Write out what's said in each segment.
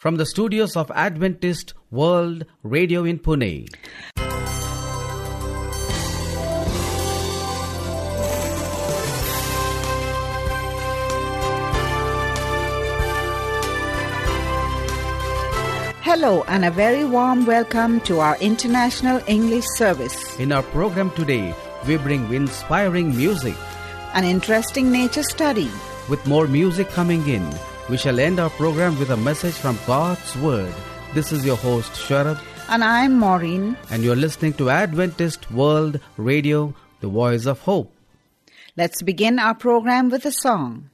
from the studios of Adventist World Radio in Pune. Hello and a very warm welcome to our International English Service. In our program today, we bring inspiring music. An interesting nature study. With more music coming in, we shall end our program with a message from God's Word. This is your host, Sharad, And I'm Maureen. and you're listening to Adventist World Radio, the voice of hope. Let's begin our program with a song.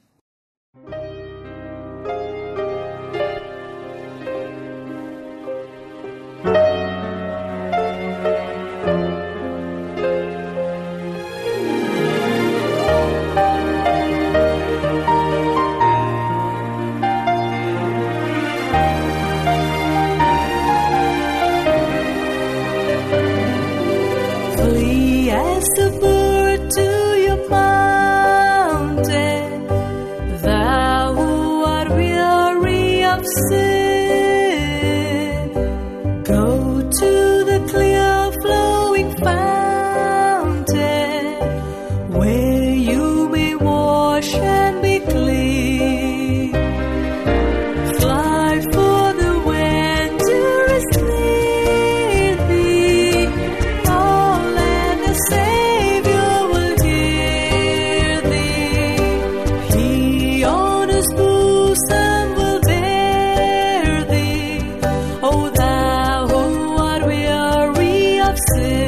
Of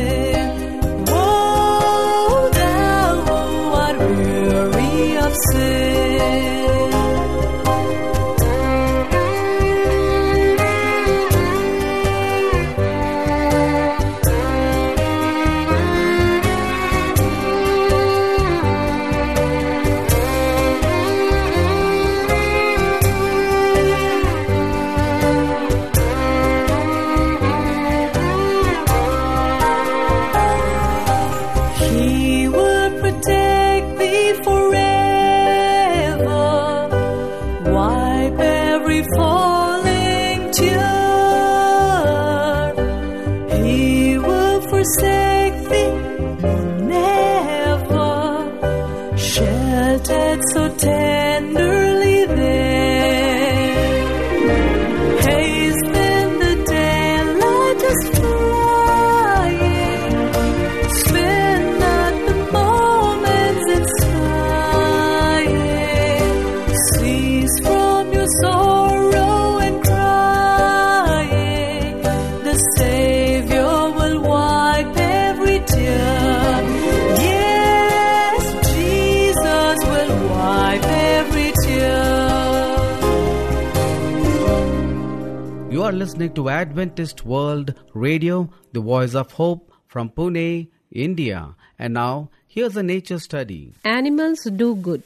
to Adventist World Radio, the voice of hope from Pune, India. And now, here's a nature study. Animals do good.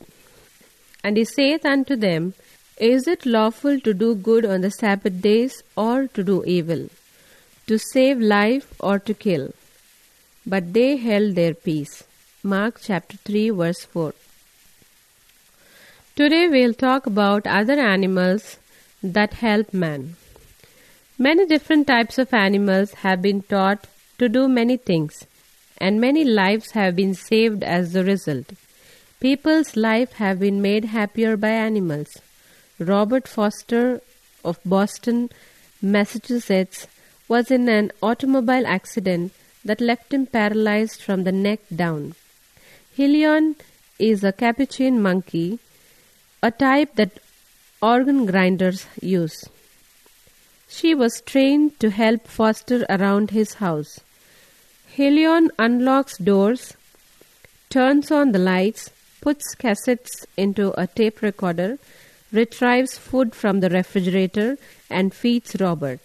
And he saith unto them, Is it lawful to do good on the Sabbath days or to do evil? To save life or to kill? But they held their peace. Mark chapter 3, verse 4. Today we'll talk about other animals that help man. Many different types of animals have been taught to do many things, and many lives have been saved as the result. People's life have been made happier by animals. Robert Foster of Boston, Massachusetts, was in an automobile accident that left him paralyzed from the neck down. Hellion is a capuchin monkey, a type that organ grinders use. She was trained to help Foster around his house. Hellion unlocks doors, turns on the lights, puts cassettes into a tape recorder, retrieves food from the refrigerator, and feeds Robert.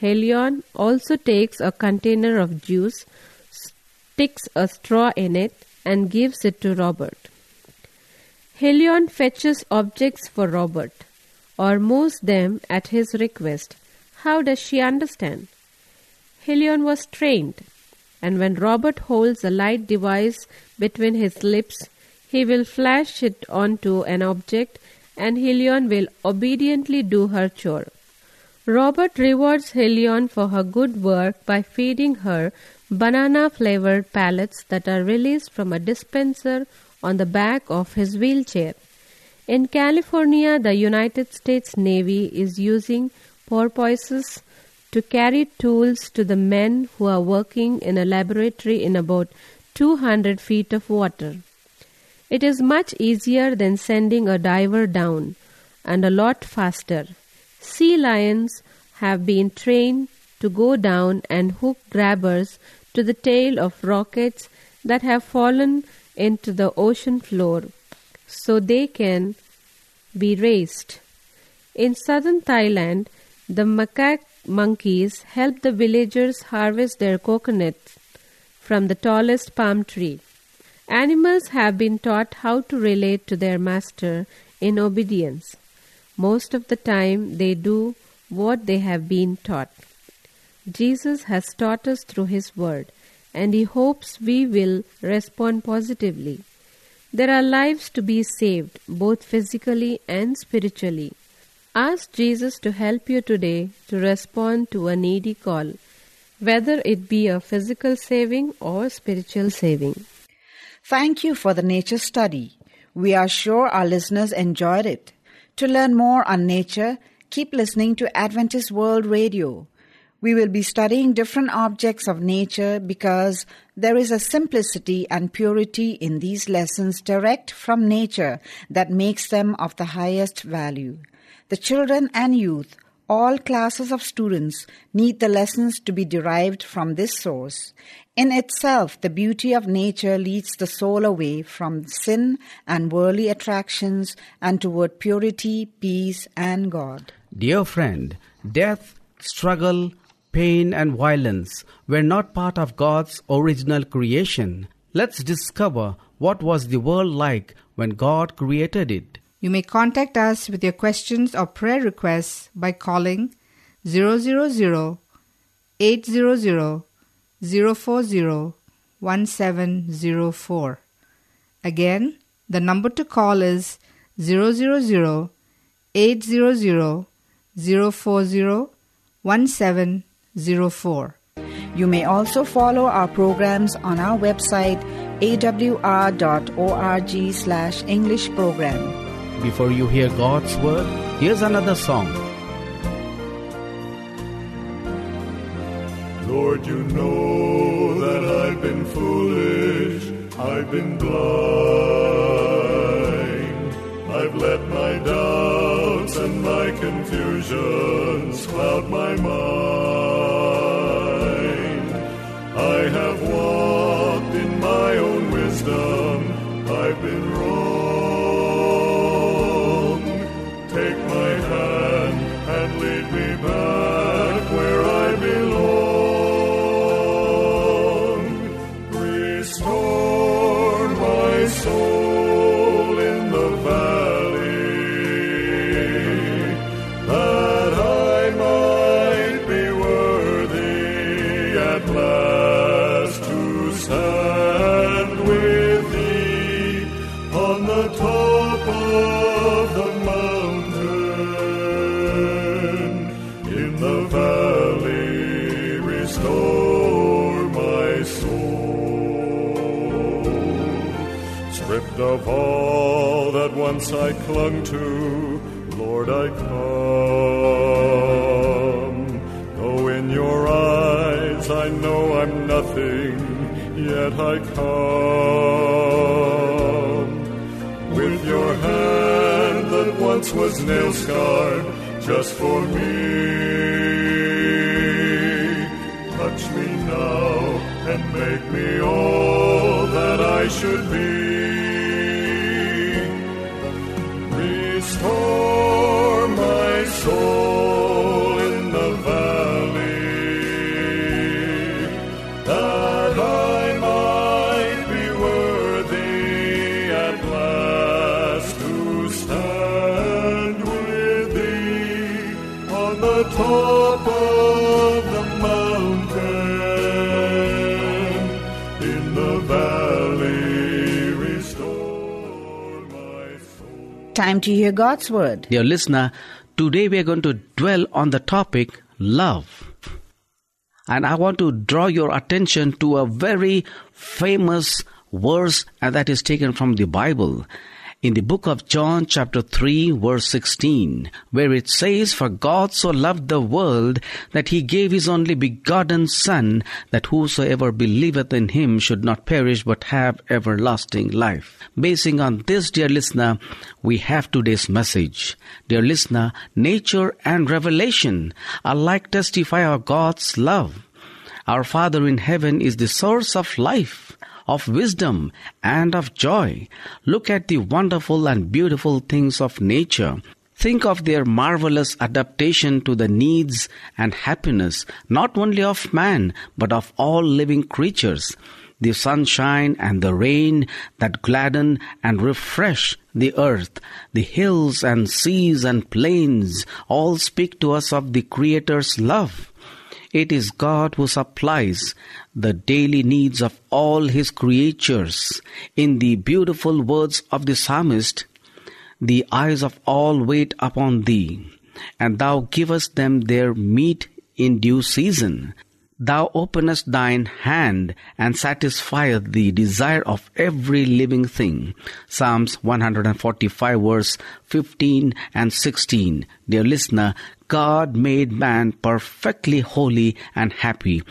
Hellion also takes a container of juice, sticks a straw in it, and gives it to Robert. Hellion fetches objects for Robert, or moves them at his request. How does she understand? Hellion was trained, and when Robert holds a light device between his lips, he will flash it onto an object and Hellion will obediently do her chore. Robert rewards Hellion for her good work by feeding her banana flavored pellets that are released from a dispenser on the back of his wheelchair. In California, the United States Navy is using porpoises to carry tools to the men who are working in a laboratory in about 200 feet of water. It is much easier than sending a diver down and a lot faster. Sea lions have been trained to go down and hook grabbers to the tail of rockets that have fallen into the ocean floor so they can be raised. In southern Thailand, the macaque monkeys help the villagers harvest their coconuts from the tallest palm tree. Animals have been taught how to relate to their master in obedience. Most of the time, they do what they have been taught. Jesus has taught us through His Word, and He hopes we will respond positively. There are lives to be saved, both physically and spiritually. Ask Jesus to help you today to respond to a needy call, whether it be a physical saving or spiritual saving. Thank you for the nature study. We are sure our listeners enjoyed it. To learn more on nature, keep listening to Adventist World Radio. We will be studying different objects of nature because there is a simplicity and purity in these lessons direct from nature that makes them of the highest value. The children and youth, all classes of students, need the lessons to be derived from this source. In itself, the beauty of nature leads the soul away from sin and worldly attractions and toward purity, peace, and God. Dear friend, death, struggle, pain, and violence were not part of God's original creation. Let's discover what was the world like when God created it. You may contact us with your questions or prayer requests by calling 000 800 040 1704. Again, the number to call is 000 800 040 1704. You may also follow our programs on our website awr.org slash English program. Before you hear God's word, here's another song. Lord, you know that I've been foolish, I've been blind. I've let my doubts and my confusions cloud my mind. Of all that once I clung to, Lord, I come. Though in your eyes I know I'm nothing, yet I come. With your hand that once was nail scarred just for me. Touch me now and make me all that I should be. Time to hear God's Word. Dear listener, Today we are going to dwell on the topic love. And I want to draw your attention to a very famous verse and that is taken from the Bible in the book of John, chapter 3, verse 16, where it says, For God so loved the world that he gave his only begotten Son, that whosoever believeth in him should not perish but have everlasting life. Basing on this, dear listener, we have today's message. Dear listener, nature and revelation alike testify of God's love. Our Father in heaven is the source of life of wisdom and of joy. Look at the wonderful and beautiful things of nature. Think of their marvelous adaptation to the needs and happiness not only of man but of all living creatures. The sunshine and the rain that gladden and refresh the earth, the hills and seas and plains all speak to us of the Creator's love. It is God who supplies the daily needs of all his creatures. In the beautiful words of the psalmist, the eyes of all wait upon thee, and thou givest them their meat in due season. Thou openest thine hand and satisfieth the desire of every living thing. Psalms 145 verse 15 and 16. Dear listener, God made man perfectly holy and happy,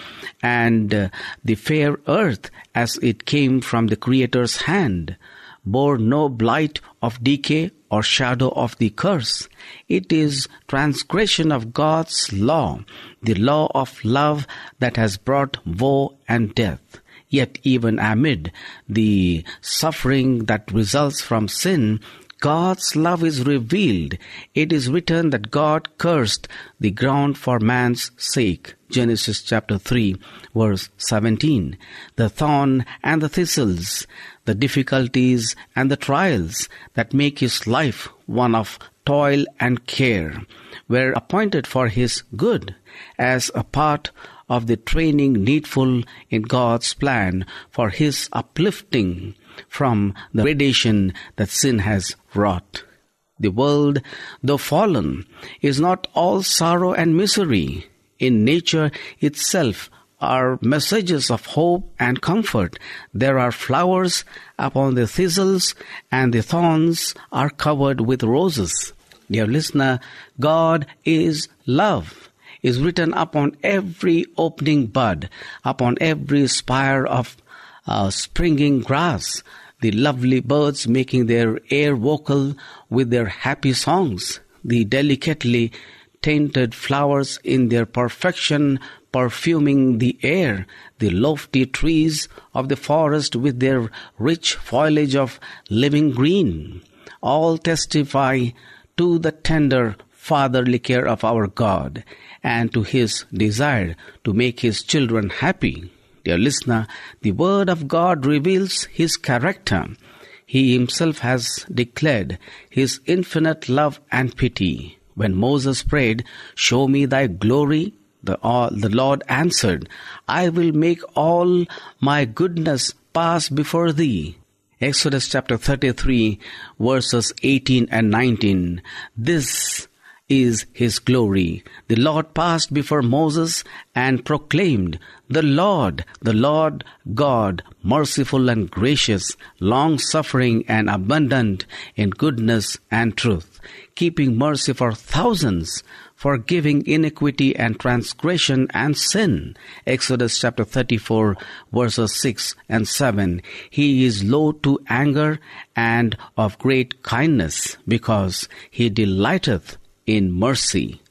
and uh, the fair earth, as it came from the Creator's hand, bore no blight of decay or shadow of the curse. It is transgression of God's law, the law of love that has brought woe and death. Yet even amid the suffering that results from sin, God's love is revealed. It is written that God cursed the ground for man's sake. Genesis chapter 3 verse 17. The thorn and the thistles, the difficulties and the trials that make his life one of toil and care were appointed for his good as a part of the training needful in God's plan for his uplifting from the radiation that sin has wrought. The world, though fallen, is not all sorrow and misery. In nature itself are messages of hope and comfort. There are flowers upon the thistles, and the thorns are covered with roses. Dear listener, God is love is written upon every opening bud, upon every spire of uh, springing grass, the lovely birds making their air vocal with their happy songs, the delicately tainted flowers in their perfection perfuming the air, the lofty trees of the forest with their rich foliage of living green, all testify to the tender fatherly care of our God and to his desire to make his children happy. Dear listener, the Word of God reveals His character. He Himself has declared His infinite love and pity. When Moses prayed, Show me thy glory, the, uh, the Lord answered, I will make all my goodness pass before thee. Exodus chapter 33, verses 18 and 19. This is his glory. The Lord passed before Moses and proclaimed, The Lord, the Lord God, merciful and gracious, long suffering and abundant in goodness and truth, keeping mercy for thousands, forgiving iniquity and transgression and sin. Exodus chapter 34 verses 6 and 7. He is low to anger and of great kindness because he delighteth in mercy.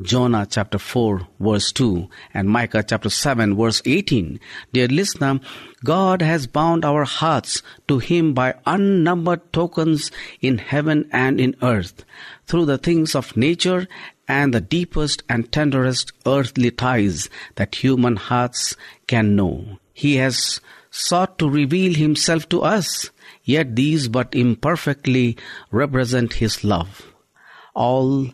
Jonah chapter 4 verse 2 and Micah chapter 7 verse 18. Dear listener, God has bound our hearts to Him by unnumbered tokens in heaven and in earth, through the things of nature and the deepest and tenderest earthly ties that human hearts can know. He has sought to reveal Himself to us, yet these but imperfectly represent His love. All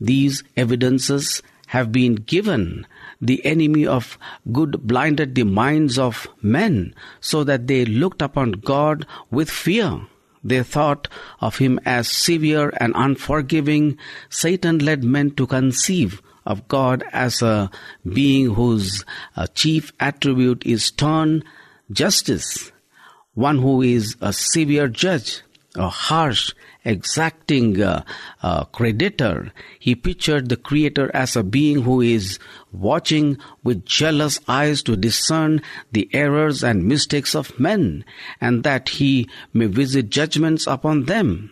these evidences have been given. The enemy of good blinded the minds of men so that they looked upon God with fear. They thought of him as severe and unforgiving. Satan led men to conceive of God as a being whose uh, chief attribute is stern justice, one who is a severe judge, a harsh, exacting uh, uh, creditor. He pictured the Creator as a being who is watching with jealous eyes to discern the errors and mistakes of men, and that he may visit judgments upon them.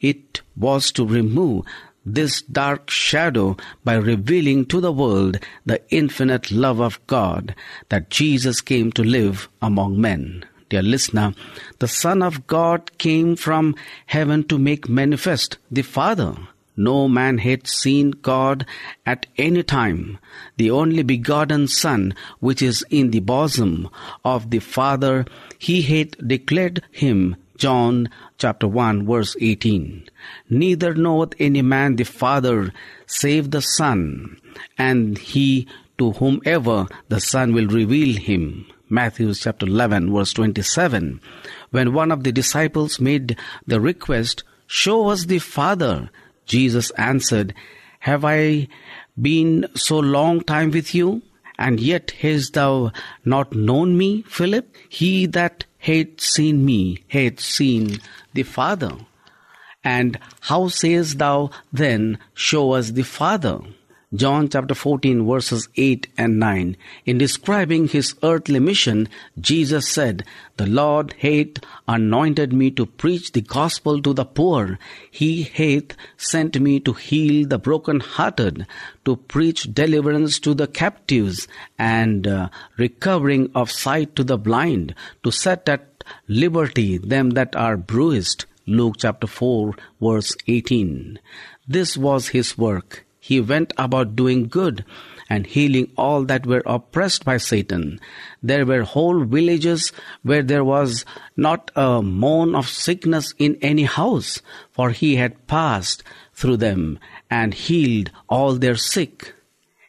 It was to remove this dark shadow by revealing to the world the infinite love of God that Jesus came to live among men. Dear listener, the Son of God came from heaven to make manifest the Father. No man had seen God at any time. The only begotten Son, which is in the bosom of the Father, he had declared him John chapter 1 verse 18. Neither knoweth any man the Father save the Son, and he to whomever the Son will reveal him. Matthew chapter 11 verse 27. When one of the disciples made the request, show us the Father, Jesus answered, have I been so long time with you? And yet hast thou not known me, Philip? He that hath seen me hath seen the Father. And how sayest thou then, show us the Father? John chapter 14 verses 8 and 9. In describing his earthly mission, Jesus said, The Lord hath anointed me to preach the gospel to the poor. He hath sent me to heal the broken-hearted, to preach deliverance to the captives, and uh, recovering of sight to the blind, to set at liberty them that are bruised. Luke chapter 4 verse 18. This was his work he went about doing good and healing all that were oppressed by Satan. There were whole villages where there was not a moan of sickness in any house, for he had passed through them and healed all their sick.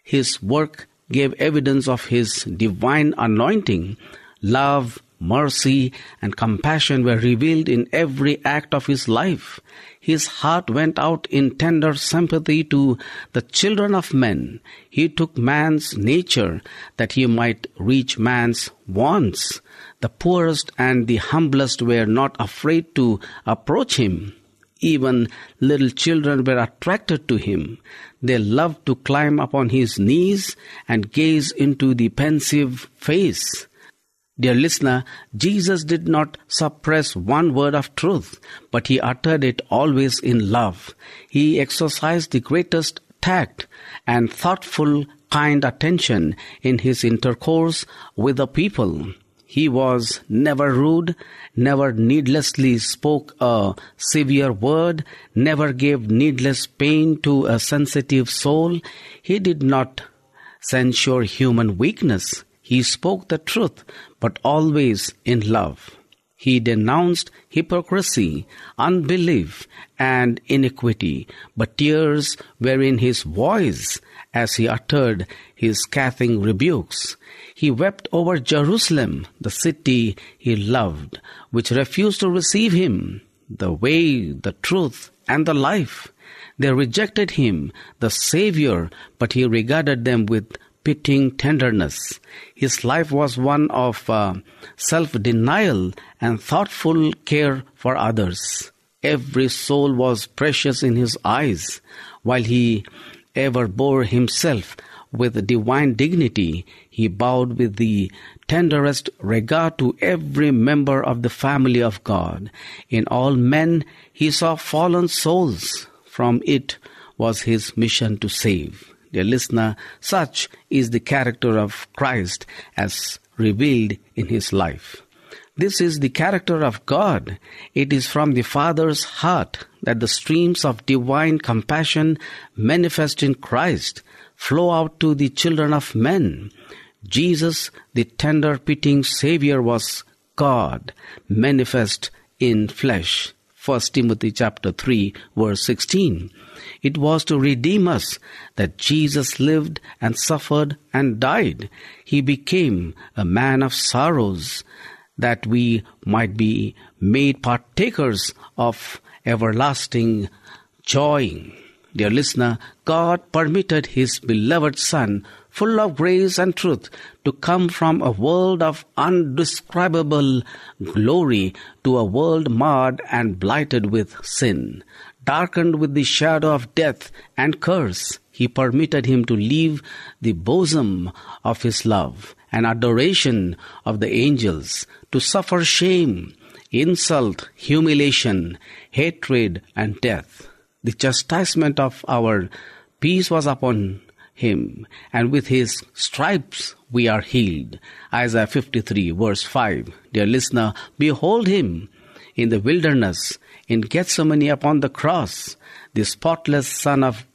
His work gave evidence of his divine anointing. Love, mercy, and compassion were revealed in every act of his life. His heart went out in tender sympathy to the children of men. He took man's nature that he might reach man's wants. The poorest and the humblest were not afraid to approach him. Even little children were attracted to him. They loved to climb upon his knees and gaze into the pensive face. Dear listener, Jesus did not suppress one word of truth, but he uttered it always in love. He exercised the greatest tact and thoughtful, kind attention in his intercourse with the people. He was never rude, never needlessly spoke a severe word, never gave needless pain to a sensitive soul. He did not censure human weakness. He spoke the truth, but always in love. He denounced hypocrisy, unbelief, and iniquity, but tears were in his voice as he uttered his scathing rebukes. He wept over Jerusalem, the city he loved, which refused to receive him, the way, the truth, and the life. They rejected him, the Savior, but he regarded them with pitying tenderness. His life was one of uh, self denial and thoughtful care for others. Every soul was precious in his eyes, while he ever bore himself with divine dignity. He bowed with the tenderest regard to every member of the family of God. In all men, he saw fallen souls. From it was his mission to save. Dear listener, such is the character of Christ as revealed in his life. This is the character of God. It is from the Father's heart that the streams of divine compassion manifest in Christ flow out to the children of men. Jesus, the tender pitying Savior, was God manifest in flesh. 1 Timothy chapter 3 verse 16. It was to redeem us that Jesus lived and suffered and died. He became a man of sorrows that we might be made partakers of everlasting joy. Dear listener, God permitted His beloved Son, full of grace and truth, to come from a world of undescribable glory to a world marred and blighted with sin, darkened with the shadow of death and curse. He permitted him to leave the bosom of his love and adoration of the angels, to suffer shame, insult, humiliation, hatred, and death. The chastisement of our peace was upon him, and with his stripes we are healed. Isaiah 53, verse 5. Dear listener, behold him in the wilderness, in Gethsemane upon the cross, the spotless Son of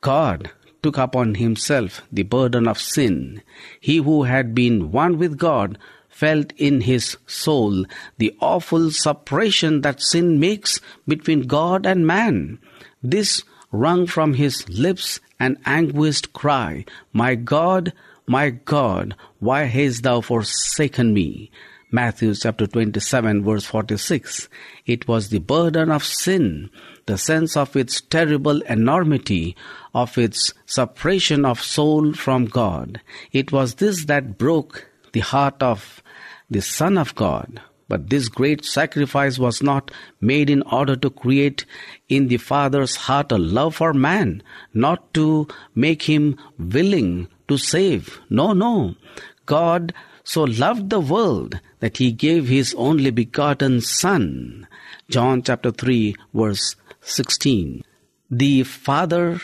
God took upon himself the burden of sin. He who had been one with God felt in his soul the awful separation that sin makes between God and man. This wrung from his lips an anguished cry, My God, my God, why hast thou forsaken me? Matthew chapter 27 verse 46. It was the burden of sin, the sense of its terrible enormity, of its separation of soul from God. It was this that broke the heart of the Son of God. But this great sacrifice was not made in order to create in the Father's heart a love for man, not to make him willing to save. No, no. God so loved the world that he gave his only begotten Son. John chapter 3, verse 16. The Father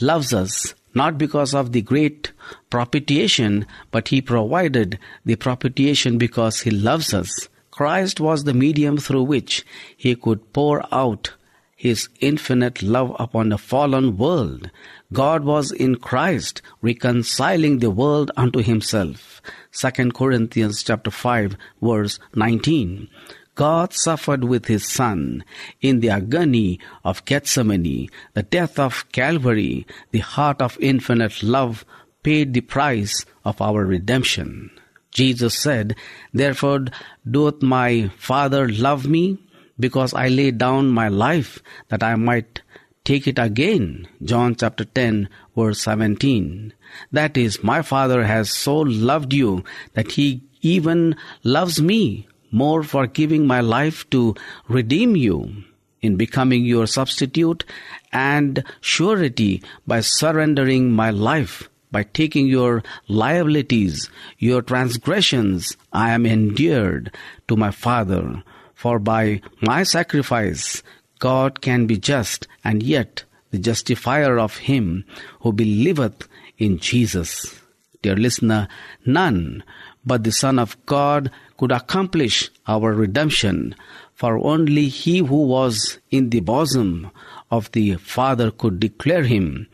loves us not because of the great propitiation, but he provided the propitiation because he loves us. Christ was the medium through which he could pour out his infinite love upon a fallen world. God was in Christ reconciling the world unto himself. 2 Corinthians chapter 5 verse 19. God suffered with his son in the agony of Gethsemane, the death of Calvary, the heart of infinite love paid the price of our redemption. Jesus said, Therefore doth my Father love me, because I lay down my life that I might take it again. John chapter 10, verse 17. That is, my Father has so loved you that he even loves me more for giving my life to redeem you in becoming your substitute and surety by surrendering my life by taking your liabilities, your transgressions, I am endeared to my Father. For by my sacrifice, God can be just and yet the justifier of him who believeth in Jesus. Dear listener, none but the Son of God could accomplish our redemption, for only he who was in the bosom of the Father could declare him.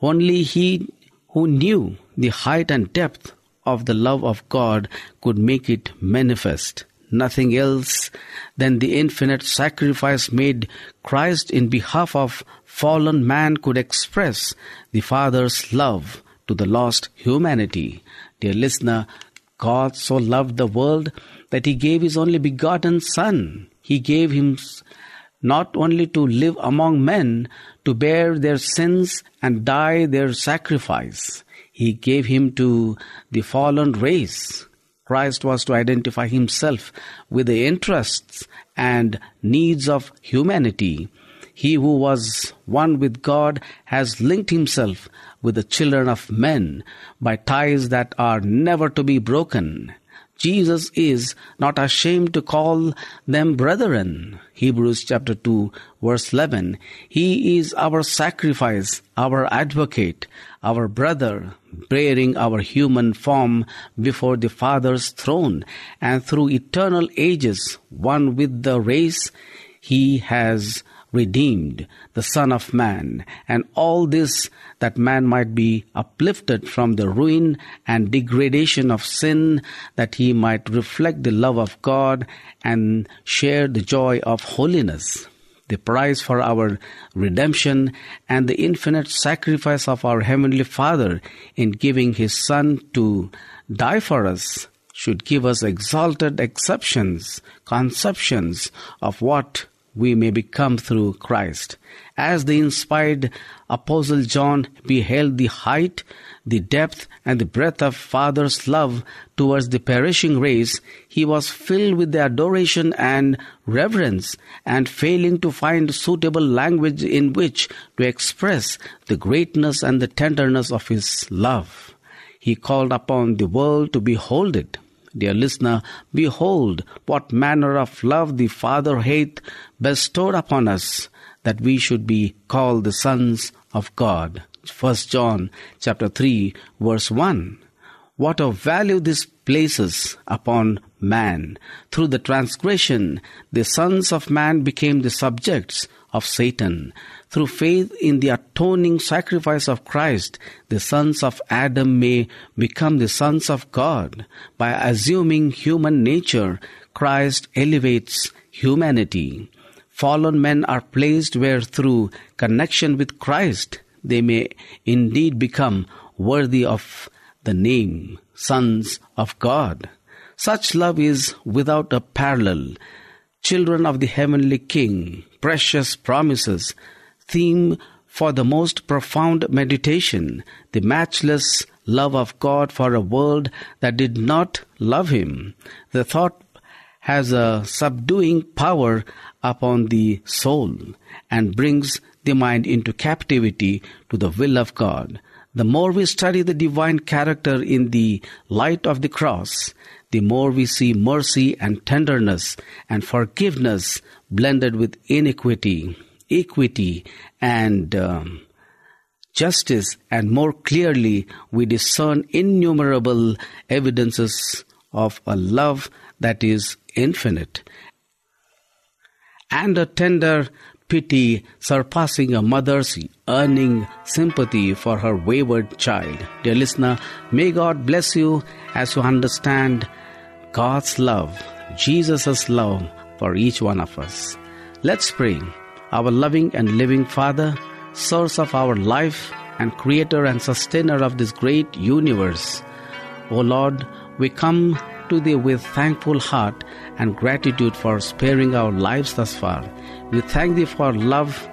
Only he who knew the height and depth of the love of God could make it manifest. Nothing else than the infinite sacrifice made Christ in behalf of fallen man could express the Father's love to the lost humanity. Dear listener, God so loved the world that he gave his only begotten Son. He gave him not only to live among men, to bear their sins and die their sacrifice. He gave him to the fallen race. Christ was to identify himself with the interests and needs of humanity. He who was one with God has linked himself with the children of men by ties that are never to be broken. Jesus is not ashamed to call them brethren. Hebrews chapter 2 verse 11. He is our sacrifice, our advocate, our brother, bearing our human form before the Father's throne, and through eternal ages, one with the race, he has redeemed, the Son of Man, and all this that man might be uplifted from the ruin and degradation of sin, that he might reflect the love of God and share the joy of holiness. The price for our redemption and the infinite sacrifice of our Heavenly Father in giving His Son to die for us should give us exalted exceptions, conceptions of what we may become through Christ. As the inspired Apostle John beheld the height, the depth, and the breadth of Father's love towards the perishing race, he was filled with the adoration and reverence, and failing to find suitable language in which to express the greatness and the tenderness of his love, he called upon the world to behold it. Dear listener, behold what manner of love the Father hath bestowed upon us, that we should be called the sons of God. 1 John chapter 3 verse 1. What a value this places upon man. Through the transgression, the sons of man became the subjects of Satan. Through faith in the atoning sacrifice of Christ, the sons of Adam may become the sons of God. By assuming human nature, Christ elevates humanity. Fallen men are placed where through connection with Christ they may indeed become worthy of the name sons of God. Such love is without a parallel. Children of the heavenly King, precious promises, theme for the most profound meditation, the matchless love of God for a world that did not love Him. The thought has a subduing power upon the soul and brings the mind into captivity to the will of God. The more we study the divine character in the light of the cross, the more we see mercy and tenderness and forgiveness blended with iniquity, equity, and um, justice, and more clearly we discern innumerable evidences of a love that is infinite and a tender pity surpassing a mother's earning sympathy for her wayward child. Dear listener, may God bless you as you understand God's love, Jesus' love for each one of us. Let's pray. Our loving and living Father, source of our life and creator and sustainer of this great universe. O Lord, we come to thee with thankful heart and gratitude for sparing our lives thus far. We thank thee for love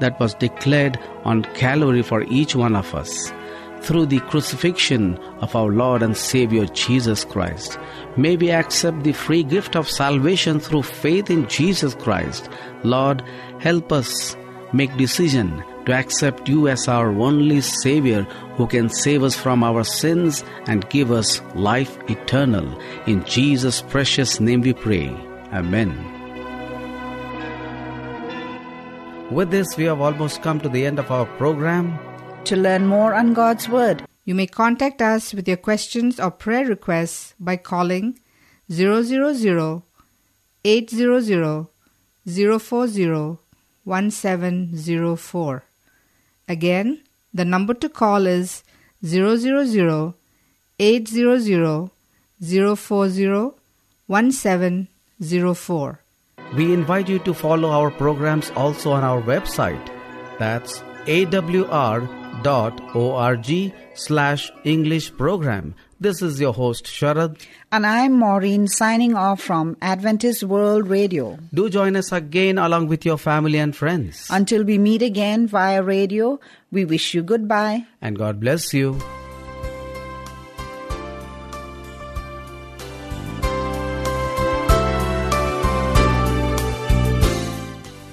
that was declared on Calvary for each one of us through the crucifixion of our Lord and Savior Jesus Christ. May we accept the free gift of salvation through faith in Jesus Christ. Lord, help us make decision to accept you as our only Savior who can save us from our sins and give us life eternal. In Jesus' precious name we pray. Amen. With this, we have almost come to the end of our program. To learn more on God's Word, You may contact us with your questions or prayer requests by calling 000 800 040 1704. Again, the number to call is 000 800 040 1704. We invite you to follow our programs also on our website. That's awr.org slash English program. This is your host Sharad. and I'm Maureen signing off from Adventist World Radio. Do join us again along with your family and friends. Until we meet again via radio, we wish you goodbye. And God bless you.